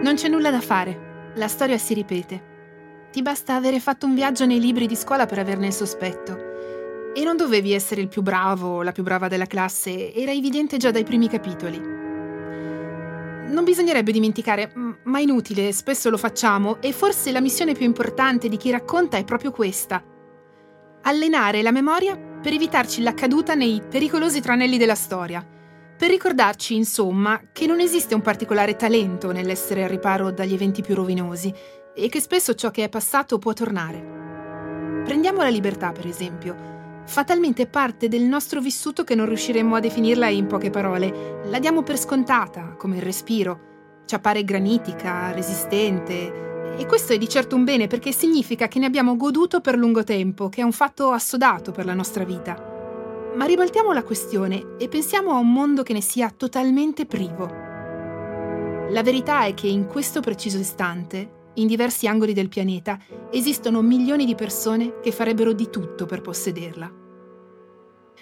Non c'è nulla da fare, la storia si ripete. Ti basta avere fatto un viaggio nei libri di scuola per averne il sospetto. E non dovevi essere il più bravo o la più brava della classe, era evidente già dai primi capitoli. Non bisognerebbe dimenticare, ma inutile, spesso lo facciamo, e forse la missione più importante di chi racconta è proprio questa. Allenare la memoria per evitarci la caduta nei pericolosi tranelli della storia per ricordarci, insomma, che non esiste un particolare talento nell'essere al riparo dagli eventi più rovinosi e che spesso ciò che è passato può tornare. Prendiamo la libertà, per esempio. Fa talmente parte del nostro vissuto che non riusciremmo a definirla in poche parole. La diamo per scontata, come il respiro. Ci appare granitica, resistente. E questo è di certo un bene perché significa che ne abbiamo goduto per lungo tempo, che è un fatto assodato per la nostra vita. Ma ribaltiamo la questione e pensiamo a un mondo che ne sia totalmente privo. La verità è che in questo preciso istante, in diversi angoli del pianeta, esistono milioni di persone che farebbero di tutto per possederla.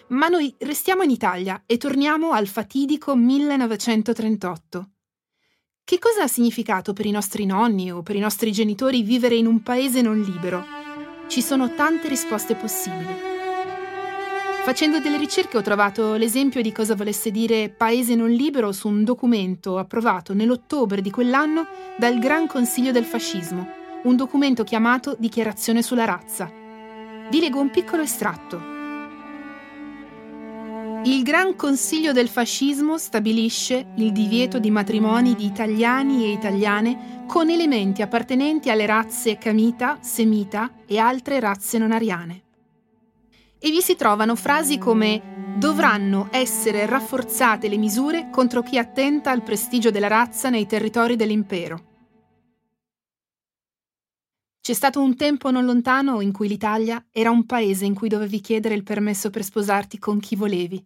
Ma noi restiamo in Italia e torniamo al fatidico 1938. Che cosa ha significato per i nostri nonni o per i nostri genitori vivere in un paese non libero? Ci sono tante risposte possibili. Facendo delle ricerche ho trovato l'esempio di cosa volesse dire paese non libero su un documento approvato nell'ottobre di quell'anno dal Gran Consiglio del Fascismo, un documento chiamato Dichiarazione sulla razza. Vi leggo un piccolo estratto. Il Gran Consiglio del Fascismo stabilisce il divieto di matrimoni di italiani e italiane con elementi appartenenti alle razze camita, semita e altre razze non ariane e vi si trovano frasi come dovranno essere rafforzate le misure contro chi attenta al prestigio della razza nei territori dell'impero. C'è stato un tempo non lontano in cui l'Italia era un paese in cui dovevi chiedere il permesso per sposarti con chi volevi.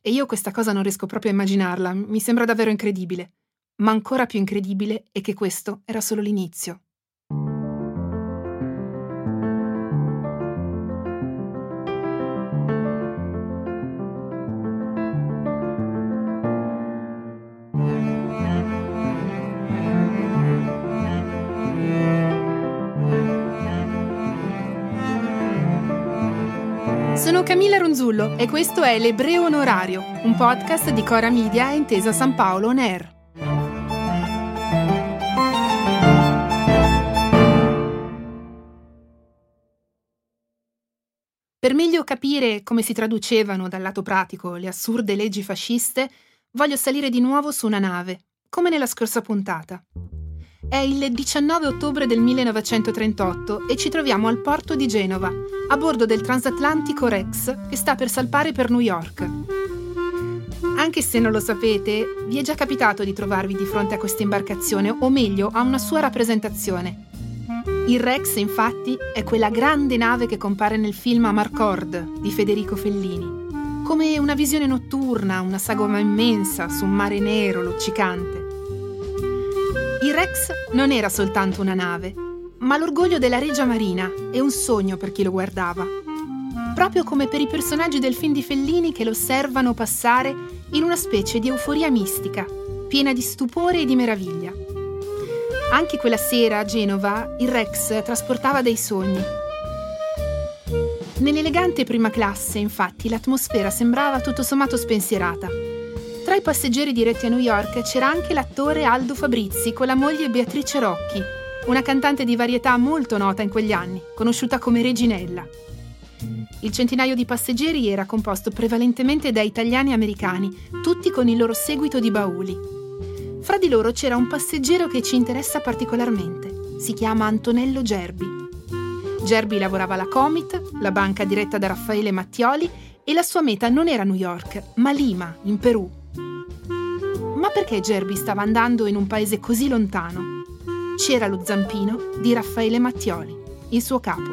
E io questa cosa non riesco proprio a immaginarla, mi sembra davvero incredibile. Ma ancora più incredibile è che questo era solo l'inizio. Camilla Ronzullo e questo è L'Ebreo Onorario, un podcast di Cora Media e Intesa San Paolo On Air. Per meglio capire come si traducevano dal lato pratico le assurde leggi fasciste, voglio salire di nuovo su una nave, come nella scorsa puntata. È il 19 ottobre del 1938 e ci troviamo al porto di Genova, a bordo del transatlantico Rex che sta per salpare per New York. Anche se non lo sapete, vi è già capitato di trovarvi di fronte a questa imbarcazione, o meglio, a una sua rappresentazione. Il Rex, infatti, è quella grande nave che compare nel film Amarcord di Federico Fellini, come una visione notturna, una sagoma immensa su un mare nero luccicante. Il Rex non era soltanto una nave, ma l'orgoglio della Regia Marina e un sogno per chi lo guardava. Proprio come per i personaggi del film di Fellini che lo osservano passare in una specie di euforia mistica, piena di stupore e di meraviglia. Anche quella sera a Genova il Rex trasportava dei sogni. Nell'elegante prima classe, infatti, l'atmosfera sembrava tutto sommato spensierata tra i passeggeri diretti a New York c'era anche l'attore Aldo Fabrizi con la moglie Beatrice Rocchi, una cantante di varietà molto nota in quegli anni, conosciuta come Reginella. Il centinaio di passeggeri era composto prevalentemente da italiani e americani, tutti con il loro seguito di bauli. Fra di loro c'era un passeggero che ci interessa particolarmente. Si chiama Antonello Gerbi. Gerbi lavorava alla Comit, la banca diretta da Raffaele Mattioli, e la sua meta non era New York, ma Lima, in Perù. Ma perché Gerbi stava andando in un paese così lontano? C'era lo zampino di Raffaele Mattioli, il suo capo.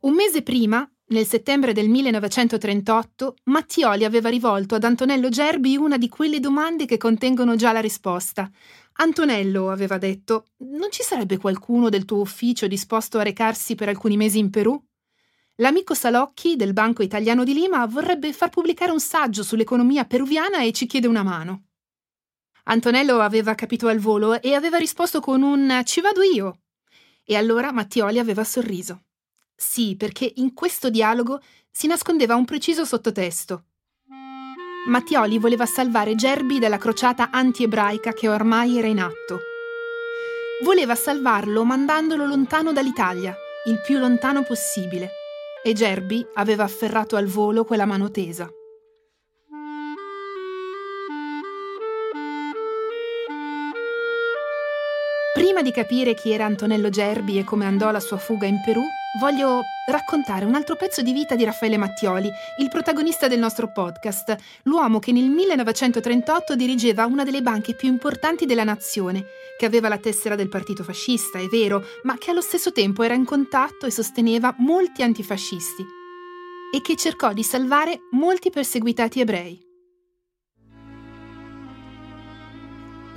Un mese prima, nel settembre del 1938, Mattioli aveva rivolto ad Antonello Gerbi una di quelle domande che contengono già la risposta. Antonello aveva detto: Non ci sarebbe qualcuno del tuo ufficio disposto a recarsi per alcuni mesi in Perù? L'amico Salocchi del Banco Italiano di Lima vorrebbe far pubblicare un saggio sull'economia peruviana e ci chiede una mano. Antonello aveva capito al volo e aveva risposto con un ci vado io. E allora Mattioli aveva sorriso. Sì, perché in questo dialogo si nascondeva un preciso sottotesto. Mattioli voleva salvare Gerbi dalla crociata anti-ebraica che ormai era in atto. Voleva salvarlo mandandolo lontano dall'Italia, il più lontano possibile. E Gerbi aveva afferrato al volo quella mano tesa. Prima di capire chi era Antonello Gerbi e come andò la sua fuga in Perù, voglio raccontare un altro pezzo di vita di Raffaele Mattioli, il protagonista del nostro podcast, l'uomo che nel 1938 dirigeva una delle banche più importanti della nazione, che aveva la tessera del partito fascista, è vero, ma che allo stesso tempo era in contatto e sosteneva molti antifascisti, e che cercò di salvare molti perseguitati ebrei.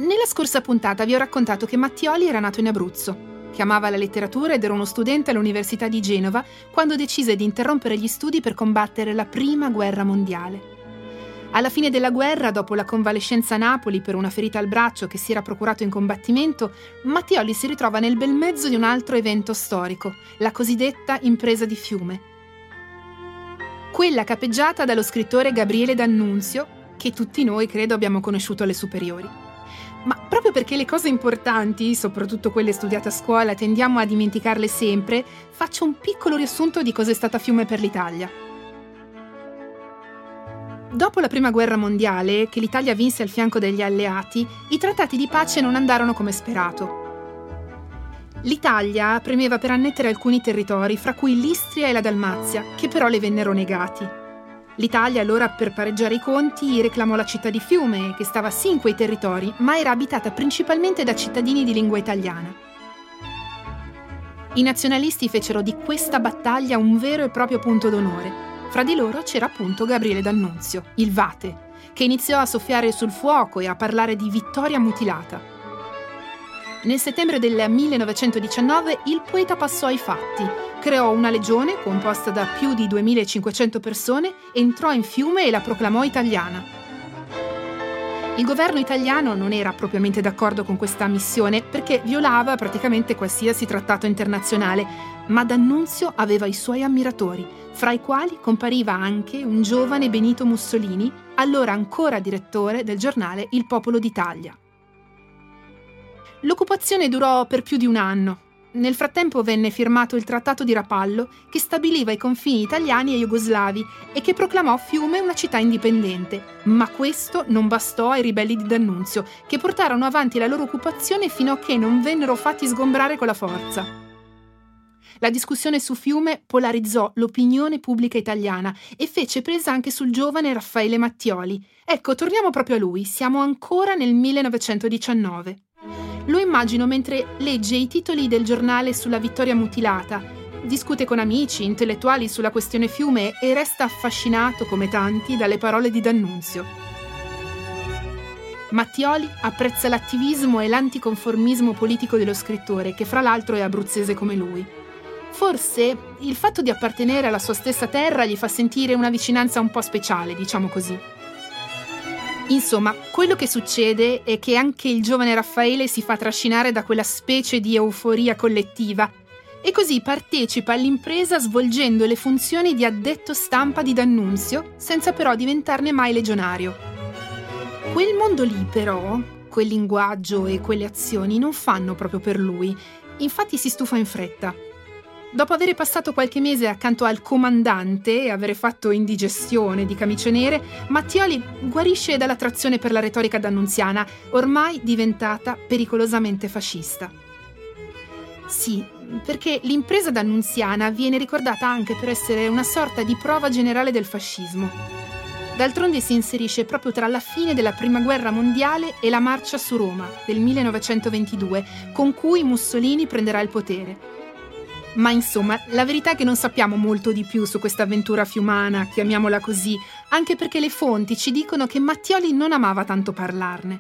Nella scorsa puntata vi ho raccontato che Mattioli era nato in Abruzzo, che amava la letteratura ed era uno studente all'Università di Genova quando decise di interrompere gli studi per combattere la Prima Guerra Mondiale. Alla fine della guerra, dopo la convalescenza a Napoli per una ferita al braccio che si era procurato in combattimento, Mattioli si ritrova nel bel mezzo di un altro evento storico, la cosiddetta impresa di Fiume. Quella capeggiata dallo scrittore Gabriele D'Annunzio, che tutti noi credo abbiamo conosciuto alle superiori. Ma proprio perché le cose importanti, soprattutto quelle studiate a scuola, tendiamo a dimenticarle sempre, faccio un piccolo riassunto di cosa è stata Fiume per l'Italia. Dopo la Prima Guerra Mondiale, che l'Italia vinse al fianco degli alleati, i trattati di pace non andarono come sperato. L'Italia premeva per annettere alcuni territori, fra cui l'Istria e la Dalmazia, che però le vennero negati. L'Italia allora per pareggiare i conti reclamò la città di Fiume, che stava sì in quei territori, ma era abitata principalmente da cittadini di lingua italiana. I nazionalisti fecero di questa battaglia un vero e proprio punto d'onore. Fra di loro c'era appunto Gabriele D'Annunzio, il Vate, che iniziò a soffiare sul fuoco e a parlare di vittoria mutilata. Nel settembre del 1919 il poeta passò ai fatti, creò una legione composta da più di 2500 persone, entrò in fiume e la proclamò italiana. Il governo italiano non era propriamente d'accordo con questa missione perché violava praticamente qualsiasi trattato internazionale, ma D'Annunzio aveva i suoi ammiratori, fra i quali compariva anche un giovane Benito Mussolini, allora ancora direttore del giornale Il Popolo d'Italia. L'occupazione durò per più di un anno. Nel frattempo venne firmato il Trattato di Rapallo che stabiliva i confini italiani e jugoslavi e che proclamò Fiume una città indipendente. Ma questo non bastò ai ribelli di D'Annunzio, che portarono avanti la loro occupazione fino a che non vennero fatti sgombrare con la forza. La discussione su Fiume polarizzò l'opinione pubblica italiana e fece presa anche sul giovane Raffaele Mattioli. Ecco, torniamo proprio a lui, siamo ancora nel 1919. Lo immagino mentre legge i titoli del giornale sulla vittoria mutilata, discute con amici, intellettuali sulla questione fiume e resta affascinato, come tanti, dalle parole di D'Annunzio. Mattioli apprezza l'attivismo e l'anticonformismo politico dello scrittore, che fra l'altro è abruzzese come lui. Forse il fatto di appartenere alla sua stessa terra gli fa sentire una vicinanza un po' speciale, diciamo così. Insomma, quello che succede è che anche il giovane Raffaele si fa trascinare da quella specie di euforia collettiva e così partecipa all'impresa svolgendo le funzioni di addetto stampa di D'Annunzio, senza però diventarne mai legionario. Quel mondo lì, però, quel linguaggio e quelle azioni non fanno proprio per lui, infatti si stufa in fretta. Dopo aver passato qualche mese accanto al comandante e aver fatto indigestione di camicie nere, Mattioli guarisce dall'attrazione per la retorica d'annunziana, ormai diventata pericolosamente fascista. Sì, perché l'impresa d'annunziana viene ricordata anche per essere una sorta di prova generale del fascismo. D'altronde si inserisce proprio tra la fine della Prima Guerra Mondiale e la marcia su Roma del 1922, con cui Mussolini prenderà il potere. Ma insomma, la verità è che non sappiamo molto di più su questa avventura fiumana, chiamiamola così, anche perché le fonti ci dicono che Mattioli non amava tanto parlarne.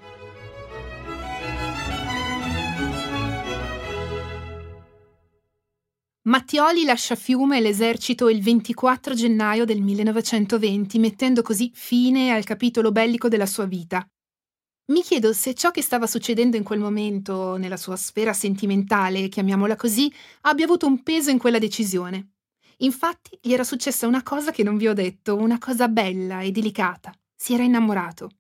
Mattioli lascia Fiume e l'esercito il 24 gennaio del 1920, mettendo così fine al capitolo bellico della sua vita. Mi chiedo se ciò che stava succedendo in quel momento, nella sua sfera sentimentale, chiamiamola così, abbia avuto un peso in quella decisione. Infatti, gli era successa una cosa che non vi ho detto, una cosa bella e delicata. Si era innamorato.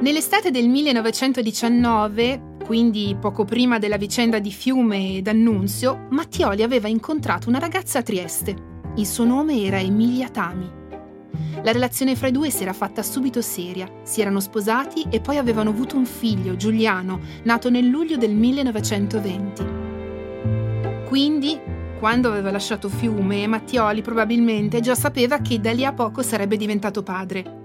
Nell'estate del 1919, quindi poco prima della vicenda di Fiume e D'Annunzio, Mattioli aveva incontrato una ragazza a Trieste. Il suo nome era Emilia Tami. La relazione fra i due si era fatta subito seria, si erano sposati e poi avevano avuto un figlio, Giuliano, nato nel luglio del 1920. Quindi, quando aveva lasciato Fiume, Mattioli probabilmente già sapeva che da lì a poco sarebbe diventato padre.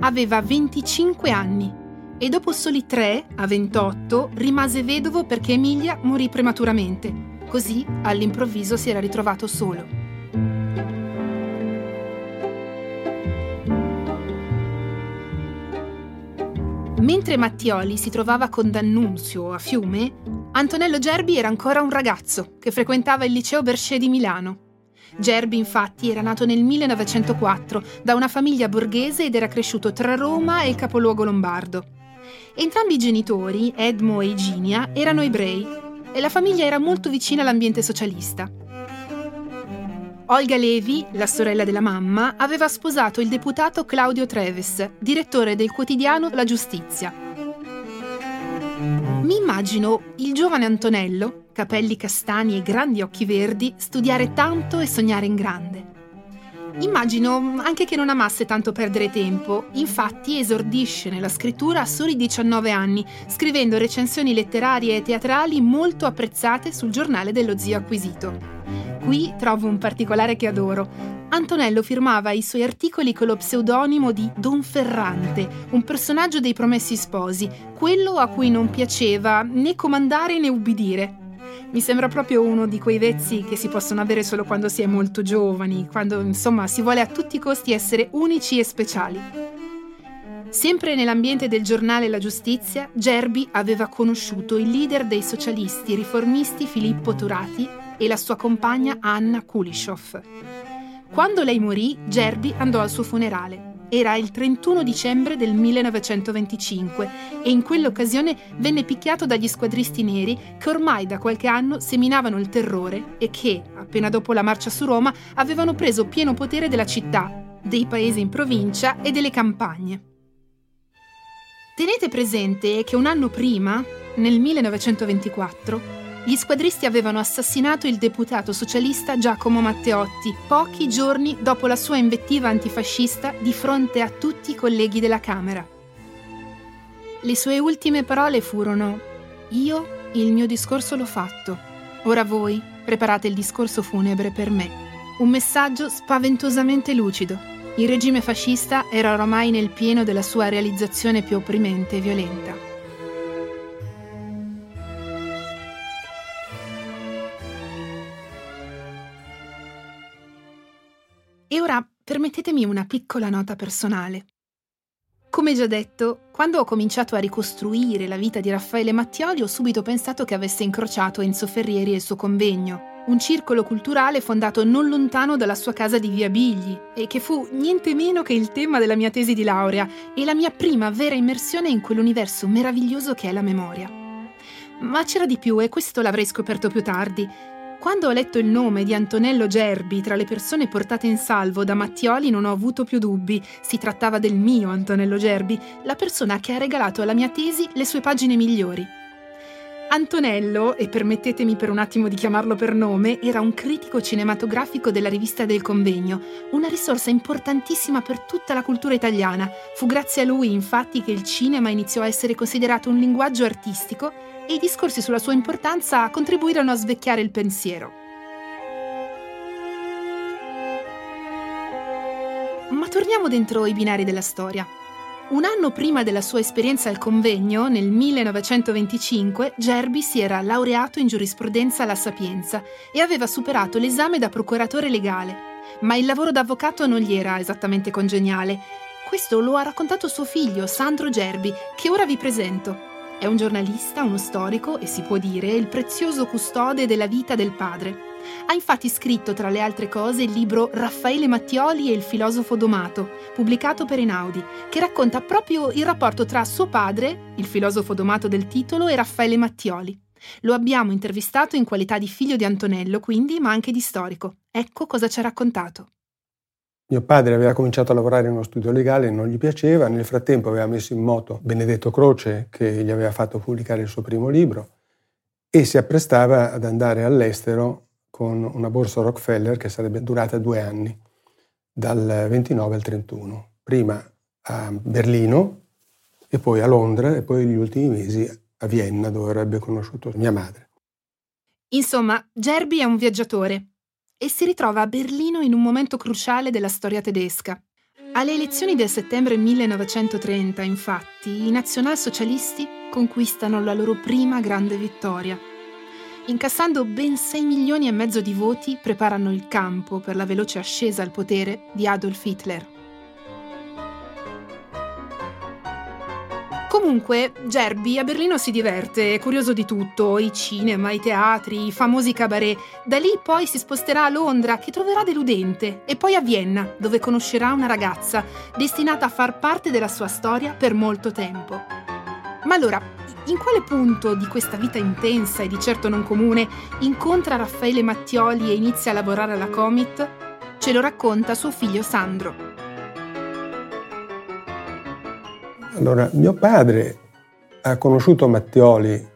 Aveva 25 anni e dopo soli tre, a 28, rimase vedovo perché Emilia morì prematuramente. Così, all'improvviso, si era ritrovato solo. Mentre Mattioli si trovava con D'Annunzio a Fiume, Antonello Gerbi era ancora un ragazzo che frequentava il liceo Berchet di Milano. Gerbi infatti era nato nel 1904 da una famiglia borghese ed era cresciuto tra Roma e il capoluogo lombardo. Entrambi i genitori, Edmo e Iginia, erano ebrei e la famiglia era molto vicina all'ambiente socialista. Olga Levi, la sorella della mamma, aveva sposato il deputato Claudio Treves, direttore del quotidiano La Giustizia. Mi immagino il giovane Antonello, capelli castani e grandi occhi verdi, studiare tanto e sognare in grande. Immagino anche che non amasse tanto perdere tempo, infatti esordisce nella scrittura a soli 19 anni, scrivendo recensioni letterarie e teatrali molto apprezzate sul giornale dello zio acquisito. Qui trovo un particolare che adoro. Antonello firmava i suoi articoli con lo pseudonimo di Don Ferrante, un personaggio dei Promessi Sposi, quello a cui non piaceva né comandare né ubbidire. Mi sembra proprio uno di quei vezzi che si possono avere solo quando si è molto giovani, quando insomma si vuole a tutti i costi essere unici e speciali. Sempre nell'ambiente del giornale La Giustizia, Gerbi aveva conosciuto il leader dei socialisti riformisti Filippo Turati e la sua compagna Anna Kulishov. Quando lei morì, Gerbi andò al suo funerale. Era il 31 dicembre del 1925 e in quell'occasione venne picchiato dagli squadristi neri che ormai da qualche anno seminavano il terrore e che, appena dopo la marcia su Roma, avevano preso pieno potere della città, dei paesi in provincia e delle campagne. Tenete presente che un anno prima, nel 1924, gli squadristi avevano assassinato il deputato socialista Giacomo Matteotti pochi giorni dopo la sua invettiva antifascista di fronte a tutti i colleghi della Camera. Le sue ultime parole furono Io il mio discorso l'ho fatto. Ora voi preparate il discorso funebre per me. Un messaggio spaventosamente lucido. Il regime fascista era oramai nel pieno della sua realizzazione più opprimente e violenta. E ora permettetemi una piccola nota personale. Come già detto, quando ho cominciato a ricostruire la vita di Raffaele Mattioli ho subito pensato che avesse incrociato Enzo Ferrieri e il suo convegno, un circolo culturale fondato non lontano dalla sua casa di Via Bigli e che fu niente meno che il tema della mia tesi di laurea e la mia prima vera immersione in quell'universo meraviglioso che è la memoria. Ma c'era di più e questo l'avrei scoperto più tardi. Quando ho letto il nome di Antonello Gerbi tra le persone portate in salvo da Mattioli non ho avuto più dubbi. Si trattava del mio Antonello Gerbi, la persona che ha regalato alla mia tesi le sue pagine migliori. Antonello, e permettetemi per un attimo di chiamarlo per nome, era un critico cinematografico della rivista del convegno, una risorsa importantissima per tutta la cultura italiana. Fu grazie a lui, infatti, che il cinema iniziò a essere considerato un linguaggio artistico e i discorsi sulla sua importanza contribuirono a svecchiare il pensiero. Ma torniamo dentro i binari della storia. Un anno prima della sua esperienza al convegno, nel 1925, Gerbi si era laureato in giurisprudenza alla Sapienza e aveva superato l'esame da procuratore legale. Ma il lavoro d'avvocato non gli era esattamente congeniale. Questo lo ha raccontato suo figlio, Sandro Gerbi, che ora vi presento. È un giornalista, uno storico e si può dire il prezioso custode della vita del padre. Ha infatti scritto, tra le altre cose, il libro Raffaele Mattioli e il filosofo domato, pubblicato per Einaudi, che racconta proprio il rapporto tra suo padre, il filosofo domato del titolo, e Raffaele Mattioli. Lo abbiamo intervistato in qualità di figlio di Antonello, quindi, ma anche di storico. Ecco cosa ci ha raccontato. Mio padre aveva cominciato a lavorare in uno studio legale, non gli piaceva, nel frattempo aveva messo in moto Benedetto Croce che gli aveva fatto pubblicare il suo primo libro e si apprestava ad andare all'estero con una borsa Rockefeller che sarebbe durata due anni, dal 29 al 31. Prima a Berlino e poi a Londra e poi gli ultimi mesi a Vienna dove avrebbe conosciuto mia madre. Insomma, Gerbi è un viaggiatore e si ritrova a Berlino in un momento cruciale della storia tedesca. Alle elezioni del settembre 1930, infatti, i nazionalsocialisti conquistano la loro prima grande vittoria. Incassando ben 6 milioni e mezzo di voti, preparano il campo per la veloce ascesa al potere di Adolf Hitler. Comunque, Gerbi a Berlino si diverte, è curioso di tutto, i cinema, i teatri, i famosi cabaret. Da lì poi si sposterà a Londra, che troverà deludente, e poi a Vienna, dove conoscerà una ragazza, destinata a far parte della sua storia per molto tempo. Ma allora, in quale punto di questa vita intensa e di certo non comune incontra Raffaele Mattioli e inizia a lavorare alla Comit? Ce lo racconta suo figlio Sandro. Allora, mio padre ha conosciuto Mattioli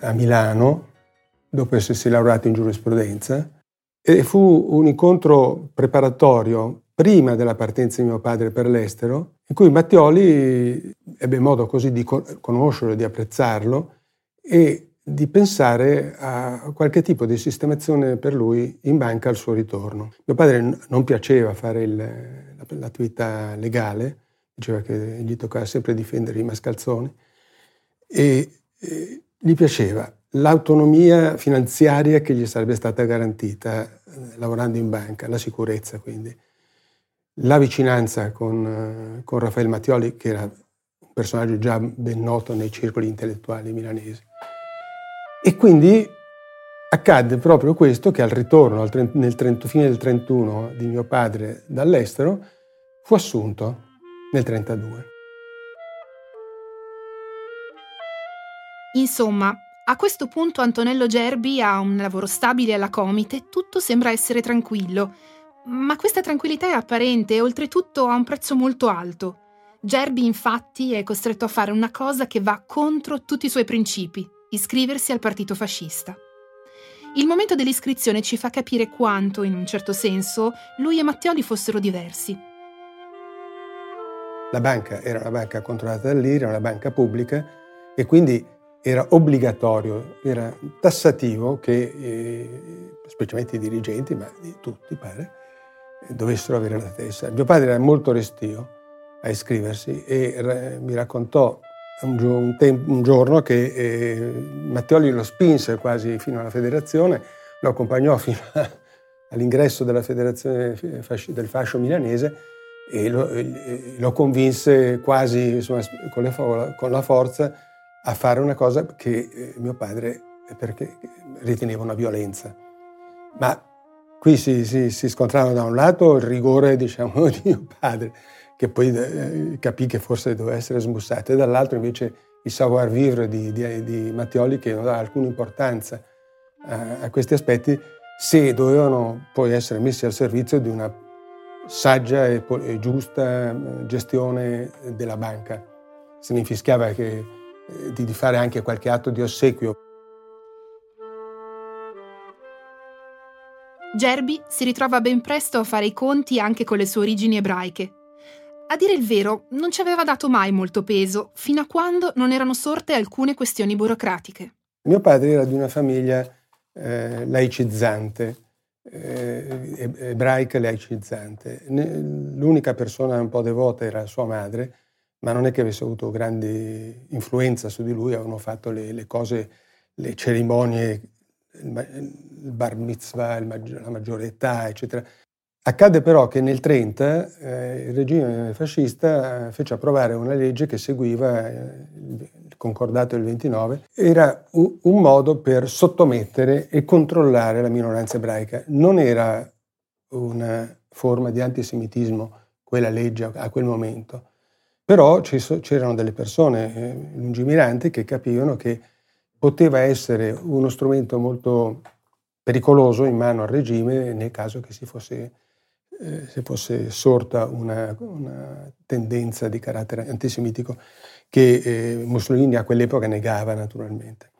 a Milano dopo essersi laureato in giurisprudenza e fu un incontro preparatorio prima della partenza di mio padre per l'estero, in cui Mattioli ebbe modo così di conoscerlo, di apprezzarlo e di pensare a qualche tipo di sistemazione per lui in banca al suo ritorno. Mio padre non piaceva fare il, l'attività legale, diceva che gli toccava sempre difendere i mascalzoni e, e gli piaceva l'autonomia finanziaria che gli sarebbe stata garantita eh, lavorando in banca, la sicurezza quindi. La vicinanza con, con Raffaele Mattioli, che era personaggio già ben noto nei circoli intellettuali milanesi. E quindi accadde proprio questo che al ritorno al nel 30, fine del 31 di mio padre dall'estero fu assunto nel 32. Insomma, a questo punto Antonello Gerbi ha un lavoro stabile alla Comite tutto sembra essere tranquillo. Ma questa tranquillità è apparente e oltretutto ha un prezzo molto alto. Gerbi infatti è costretto a fare una cosa che va contro tutti i suoi principi, iscriversi al partito fascista. Il momento dell'iscrizione ci fa capire quanto, in un certo senso, lui e Mattioli fossero diversi. La banca era una banca controllata dall'IRA, una banca pubblica e quindi era obbligatorio, era tassativo che, eh, specialmente i dirigenti, ma di tutti pare, dovessero avere la testa. Mio padre era molto restio a iscriversi e mi raccontò un, un, un giorno che eh, Mattioli lo spinse quasi fino alla federazione, lo accompagnò fino a, all'ingresso della federazione fasci- del fascio milanese e lo, eh, lo convinse quasi insomma, con, le, con, la forza a fare una cosa che eh, mio padre perché riteneva una violenza. Ma qui si, si, si scontrava da un lato il rigore diciamo, di mio padre che poi eh, capì che forse doveva essere smussato, e dall'altro invece il savoir-vivre di, di, di, Mattioli che non dava alcuna importanza a, a questi aspetti se dovevano poi essere messi al servizio di una saggia e, e giusta eh, gestione della banca. Se ne infischiava che, eh, di, di fare anche qualche atto di ossequio. Gerbi si ritrova ben presto a fare i conti anche con le sue origini ebraiche a dire il vero, non ci aveva dato mai molto peso, fino a quando non erano sorte alcune questioni burocratiche. Mio padre era di una famiglia eh, laicizzante, eh, ebraica laicizzante. L'unica persona un po' devota era sua madre, ma non è che avesse avuto grande influenza su di lui, avevano fatto le, le cose, le cerimonie, il, bar mitzvah, la maggiore età, eccetera, Accadde però che nel 1930 eh, il regime fascista fece approvare una legge che seguiva eh, il concordato del 29, era un, un modo per sottomettere e controllare la minoranza ebraica. Non era una forma di antisemitismo quella legge a quel momento, però c'erano delle persone eh, lungimiranti che capivano che poteva essere uno strumento molto pericoloso in mano al regime nel caso che si fosse, eh, si fosse sorta una, una, tendenza di carattere antisemitico che eh, Mussolini a quell'epoca negava naturalmente.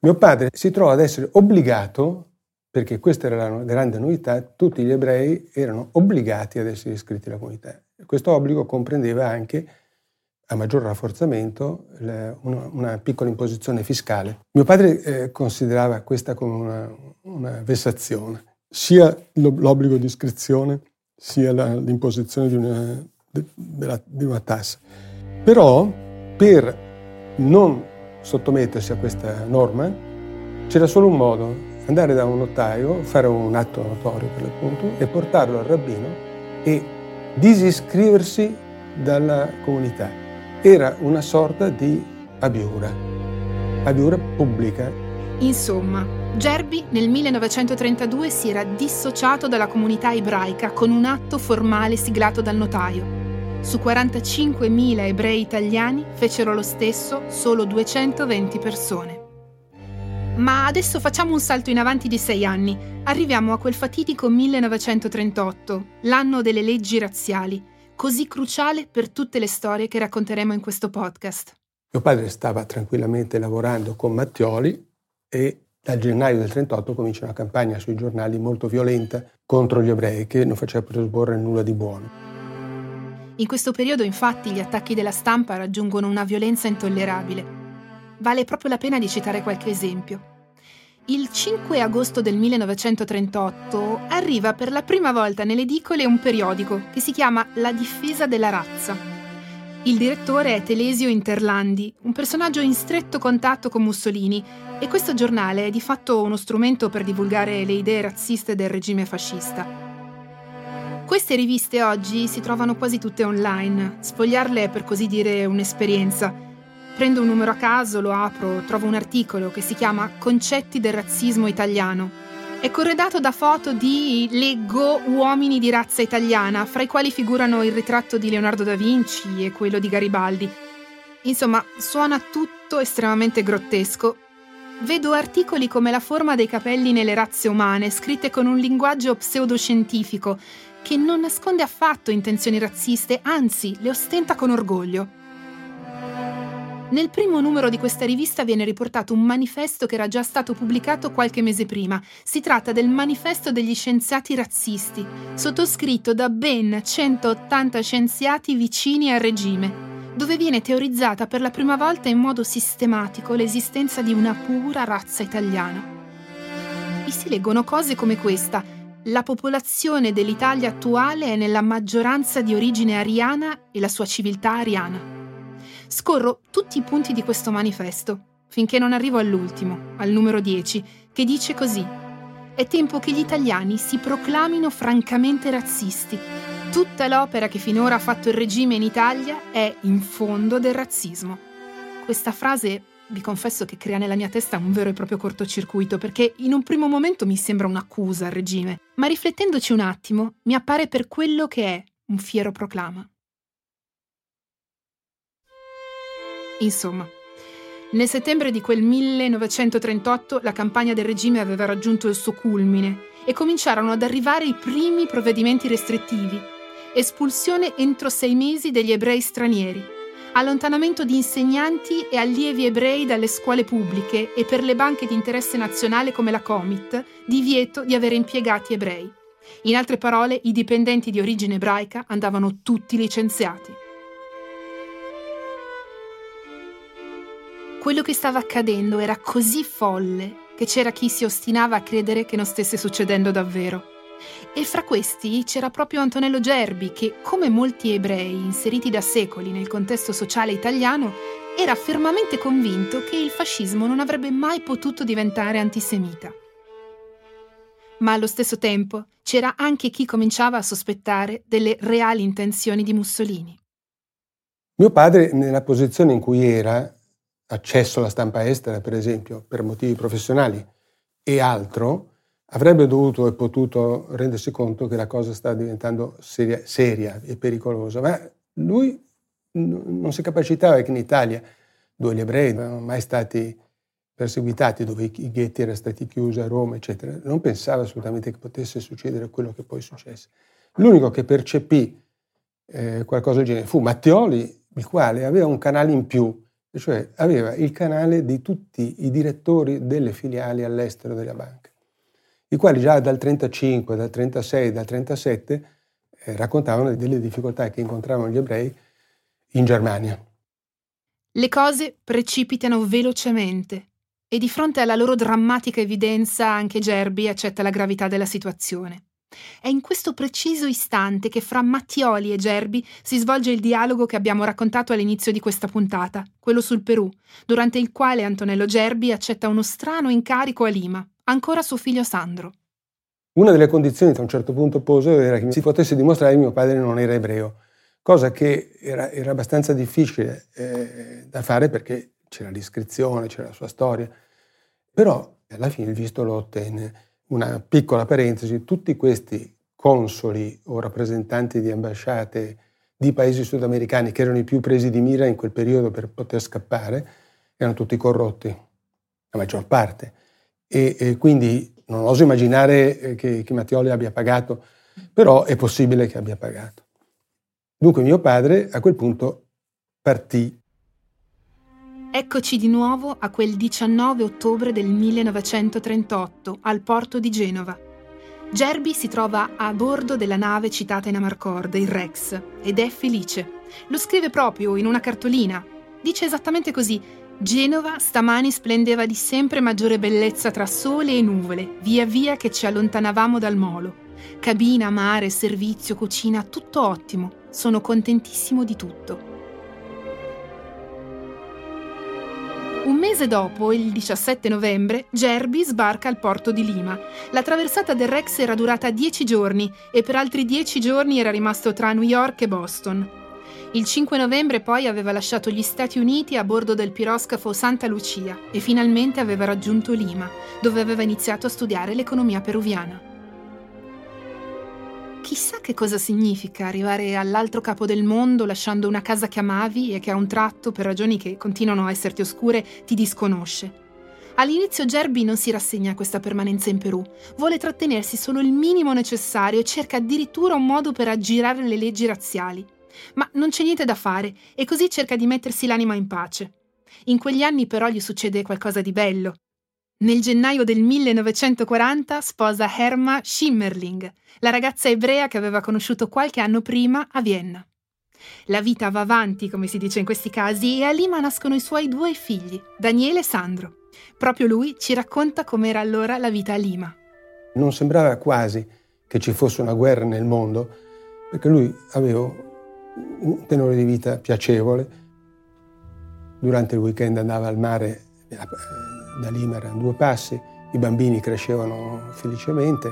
Mio padre si trova ad essere obbligato, perché questa era la grande novità, tutti gli ebrei erano obbligati ad essere iscritti alla comunità. Questo obbligo comprendeva anche a maggior rafforzamento una, una, piccola imposizione fiscale. Mio padre eh, considerava questa come una, una, vessazione, sia l'obbligo di iscrizione sia la, l'imposizione di una, de, de di una tassa. Però per non sottomettersi a questa norma c'era solo un modo, andare da un notaio, fare un atto notorio per l'appunto e portarlo al rabbino e disiscriversi dalla comunità era una sorta di abiura, abiura pubblica. Insomma, Gerbi nel 1932 si era dissociato dalla comunità ebraica con un atto formale siglato dal notaio. Su 45.000 ebrei italiani fecero lo stesso solo 220 persone. Ma adesso facciamo un salto in avanti di sei anni. Arriviamo a quel fatidico 1938, l'anno delle leggi razziali, così cruciale per tutte le storie che racconteremo in questo podcast. Mio padre stava tranquillamente lavorando con Mattioli e dal gennaio del 38 comincia una campagna sui giornali molto violenta contro gli ebrei che non faceva presupporre nulla di buono. In questo periodo infatti gli attacchi della stampa raggiungono una violenza intollerabile. Vale proprio la pena di citare qualche esempio. Il 5 agosto del 1938 arriva per la prima volta nelle edicole un periodico che si chiama La difesa della razza. Il direttore è Telesio Interlandi, un personaggio in stretto contatto con Mussolini, e questo giornale è di fatto uno strumento per divulgare le idee razziste del regime fascista. Queste riviste oggi si trovano quasi tutte online, sfogliarle è per così dire un'esperienza Prendo un numero a caso, lo apro, trovo un articolo che si chiama Concetti del razzismo italiano. È corredato da foto di, leggo, uomini di razza italiana, fra i quali figurano il ritratto di Leonardo da Vinci e quello di Garibaldi. Insomma, suona tutto estremamente grottesco. Vedo articoli come La forma dei capelli nelle razze umane, scritte con un linguaggio pseudoscientifico, che non nasconde affatto intenzioni razziste, anzi le ostenta con orgoglio. Nel primo numero di questa rivista viene riportato un manifesto che era già stato pubblicato qualche mese prima. Si tratta del Manifesto degli scienziati razzisti, sottoscritto da ben 180 scienziati vicini al regime, dove viene teorizzata per la prima volta in modo sistematico l'esistenza di una pura razza italiana. Vi si leggono cose come questa. La popolazione dell'Italia attuale è nella maggioranza di origine ariana e la sua civiltà ariana. Scorro tutti i punti di questo manifesto, finché non arrivo all'ultimo, al numero 10, che dice così. È tempo che gli italiani si proclamino francamente razzisti. Tutta l'opera che finora ha fatto il regime in Italia è in fondo del razzismo. Questa frase vi confesso che crea nella mia testa un vero e proprio cortocircuito, perché in un primo momento mi sembra un'accusa al regime, ma riflettendoci un attimo mi appare per quello che è un fiero proclama. Insomma, nel settembre di quel 1938 la campagna del regime aveva raggiunto il suo culmine e cominciarono ad arrivare i primi provvedimenti restrittivi. Espulsione entro sei mesi degli ebrei stranieri, allontanamento di insegnanti e allievi ebrei dalle scuole pubbliche e per le banche di interesse nazionale come la Comit, divieto di avere impiegati ebrei. In altre parole, i dipendenti di origine ebraica andavano tutti licenziati. Quello che stava accadendo era così folle che c'era chi si ostinava a credere che non stesse succedendo davvero. E fra questi c'era proprio Antonello Gerbi che, come molti ebrei inseriti da secoli nel contesto sociale italiano, era fermamente convinto che il fascismo non avrebbe mai potuto diventare antisemita. Ma allo stesso tempo c'era anche chi cominciava a sospettare delle reali intenzioni di Mussolini. Mio padre, nella posizione in cui era, accesso alla stampa estera, per esempio, per motivi professionali e altro, avrebbe dovuto e potuto rendersi conto che la cosa sta diventando seria, seria e pericolosa, ma lui non si capacitava che in Italia, dove gli ebrei non erano mai stati perseguitati, dove i ghetti erano stati chiusi a Roma, eccetera, non pensava assolutamente che potesse succedere quello che poi successe. L'unico che percepì eh, qualcosa del genere fu Mattioli, il quale aveva un canale in più, cioè aveva il canale di tutti i direttori delle filiali all'estero della banca i quali già dal 35, dal 36, dal 37 eh, raccontavano delle difficoltà che incontravano gli ebrei in Germania. Le cose precipitano velocemente e di fronte alla loro drammatica evidenza anche Gerbi accetta la gravità della situazione. È in questo preciso istante che fra Mattioli e Gerbi si svolge il dialogo che abbiamo raccontato all'inizio di questa puntata, quello sul Perù, durante il quale Antonello Gerbi accetta uno strano incarico a Lima, ancora suo figlio Sandro. Una delle condizioni che a un certo punto pose era che si potesse dimostrare che mio padre non era ebreo, cosa che era, era abbastanza difficile eh, da fare perché c'era l'iscrizione, c'era la sua storia, però alla fine il visto lo ottenne. Una piccola parentesi, tutti questi consoli o rappresentanti di ambasciate di paesi sudamericani che erano i più presi di mira in quel periodo per poter scappare, erano tutti corrotti, la maggior parte e, e quindi non oso immaginare eh, che, che Mattioli abbia pagato, però è possibile che abbia pagato. Dunque mio padre a quel punto partì. Eccoci di nuovo a quel 19 ottobre del 1938 al porto di Genova. Gerbi si trova a bordo della nave citata in Amarcord, il Rex, ed è felice. Lo scrive proprio in una cartolina. Dice esattamente così: Genova stamani splendeva di sempre maggiore bellezza tra sole e nuvole, via via che ci allontanavamo dal molo. Cabina, mare, servizio, cucina, tutto ottimo. Sono contentissimo di tutto. Un mese dopo, il 17 novembre, Gerbi sbarca al porto di Lima. La traversata del Rex era durata dieci giorni e per altri dieci giorni era rimasto tra New York e Boston. Il 5 novembre poi aveva lasciato gli Stati Uniti a bordo del piroscafo Santa Lucia e finalmente aveva raggiunto Lima, dove aveva iniziato a studiare l'economia peruviana. Chissà che cosa significa arrivare all'altro capo del mondo lasciando una casa che amavi e che a un tratto, per ragioni che continuano a esserti oscure, ti disconosce. All'inizio Gerby non si rassegna a questa permanenza in Perù, vuole trattenersi solo il minimo necessario e cerca addirittura un modo per aggirare le leggi razziali. Ma non c'è niente da fare e così cerca di mettersi l'anima in pace. In quegli anni però gli succede qualcosa di bello. Nel gennaio del 1940 sposa Herma Schimmerling, la ragazza ebrea che aveva conosciuto qualche anno prima a Vienna. La vita va avanti, come si dice in questi casi, e a Lima nascono i suoi due figli, Daniele e Sandro. Proprio lui ci racconta com'era allora la vita a Lima. Non sembrava quasi che ci fosse una guerra nel mondo, perché lui aveva un tenore di vita piacevole. Durante il weekend andava al mare, eh, da Lima erano due passi, i bambini crescevano felicemente.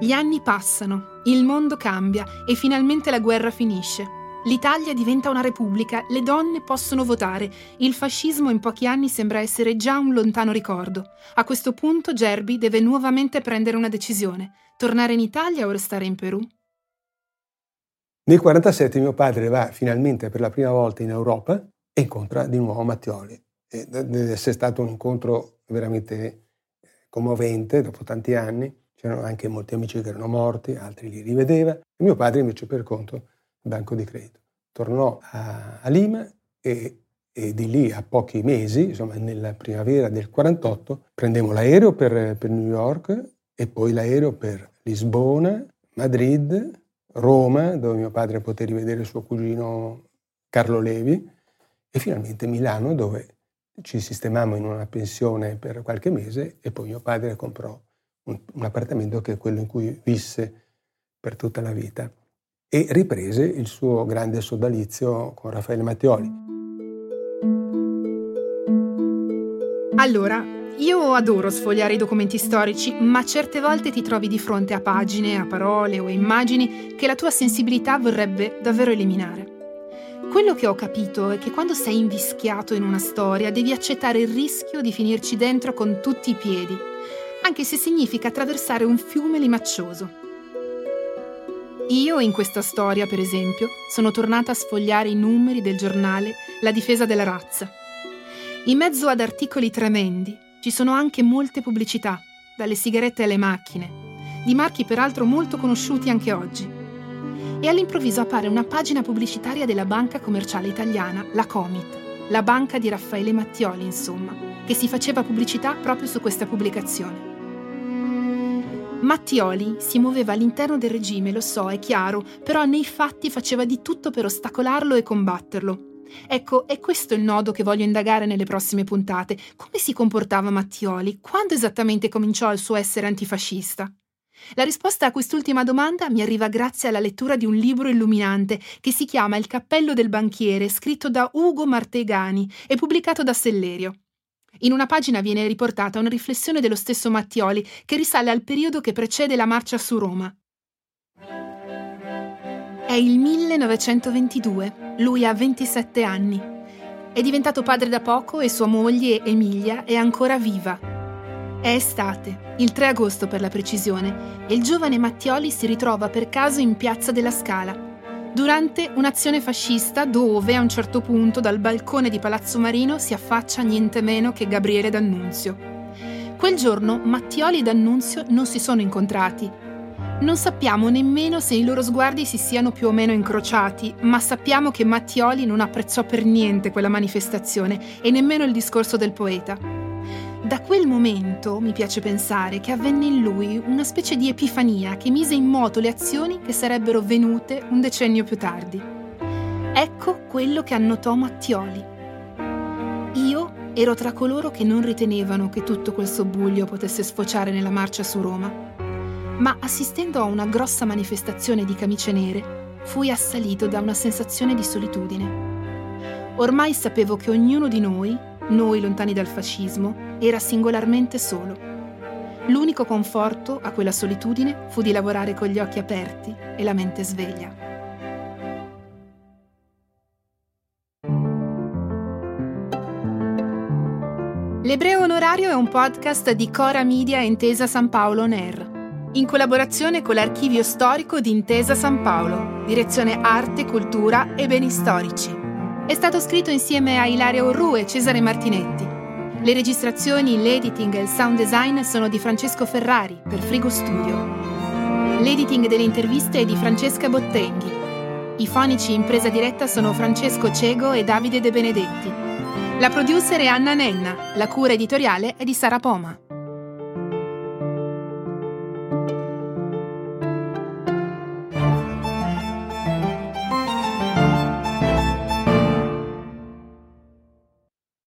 Gli anni passano, il mondo cambia e finalmente la guerra finisce. L'Italia diventa una repubblica, le donne possono votare, il fascismo in pochi anni sembra essere già un lontano ricordo. A questo punto Gerbi deve nuovamente prendere una decisione, tornare in Italia o restare in Perù? Nel 1947 mio padre va finalmente per la prima volta in Europa e incontra di nuovo Mattioli. E deve essere stato un incontro veramente eh, commovente dopo tanti anni. C'erano anche molti amici che erano morti, altri li rivedeva. E mio padre invece per conto banco di credito. Tornò a, a Lima e, e, di lì a pochi mesi, insomma nella primavera del 48, prendemmo l'aereo per, per New York e poi l'aereo per Lisbona, Madrid, Roma, dove mio padre poté rivedere suo cugino Carlo Levi, e finalmente Milano, dove ci sistemammo in una pensione per qualche mese e poi mio padre comprò un, un appartamento che è quello in cui visse per tutta la vita e riprese il suo grande sodalizio con Raffaele Mattioli. Allora, io adoro sfogliare i documenti storici, ma certe volte ti trovi di fronte a pagine, a parole o a immagini che la tua sensibilità vorrebbe davvero eliminare. Quello che ho capito è che quando sei invischiato in una storia devi accettare il rischio di finirci dentro con tutti i piedi, anche se significa attraversare un fiume limaccioso. Io in questa storia, per esempio, sono tornata a sfogliare i numeri del giornale La difesa della razza. In mezzo ad articoli tremendi ci sono anche molte pubblicità, dalle sigarette alle macchine, di marchi peraltro molto conosciuti anche oggi. E all'improvviso appare una pagina pubblicitaria della banca commerciale italiana, la Comit, la banca di Raffaele Mattioli, insomma, che si faceva pubblicità proprio su questa pubblicazione. Mattioli si muoveva all'interno del regime, lo so, è chiaro, però nei fatti faceva di tutto per ostacolarlo e combatterlo. Ecco, è questo il nodo che voglio indagare nelle prossime puntate. Come si comportava Mattioli? Quando esattamente cominciò il suo essere antifascista? La risposta a quest'ultima domanda mi arriva grazie alla lettura di un libro illuminante che si chiama Il cappello del banchiere, scritto da Ugo Martegani e pubblicato da Sellerio. In una pagina viene riportata una riflessione dello stesso Mattioli che risale al periodo che precede la marcia su Roma. È il 1922, lui ha 27 anni. È diventato padre da poco e sua moglie, Emilia, è ancora viva. È estate, il 3 agosto per la precisione, e il giovane Mattioli si ritrova per caso in piazza della Scala durante un'azione fascista dove a un certo punto dal balcone di Palazzo Marino si affaccia niente meno che Gabriele D'Annunzio. Quel giorno Mattioli e D'Annunzio non si sono incontrati. Non sappiamo nemmeno se i loro sguardi si siano più o meno incrociati, ma sappiamo che Mattioli non apprezzò per niente quella manifestazione e nemmeno il discorso del poeta. Da quel momento mi piace pensare che avvenne in lui una specie di epifania che mise in moto le azioni che sarebbero venute un decennio più tardi. Ecco quello che annotò Mattioli. Io ero tra coloro che non ritenevano che tutto quel sobbuglio potesse sfociare nella marcia su Roma, ma assistendo a una grossa manifestazione di camicie nere, fui assalito da una sensazione di solitudine. Ormai sapevo che ognuno di noi noi lontani dal fascismo, era singolarmente solo. L'unico conforto a quella solitudine fu di lavorare con gli occhi aperti e la mente sveglia. L'Ebreo Onorario è un podcast di Cora Media Intesa San Paolo Air, in collaborazione con l'Archivio Storico di Intesa San Paolo, Direzione Arte, Cultura e Beni Storici. È stato scritto insieme a Ilaria Orru e Cesare Martinetti. Le registrazioni, l'editing e il sound design sono di Francesco Ferrari per Frigo Studio. L'editing delle interviste è di Francesca Bottenghi. I fonici in presa diretta sono Francesco Cego e Davide De Benedetti. La producer è Anna Nenna, la cura editoriale è di Sara Poma.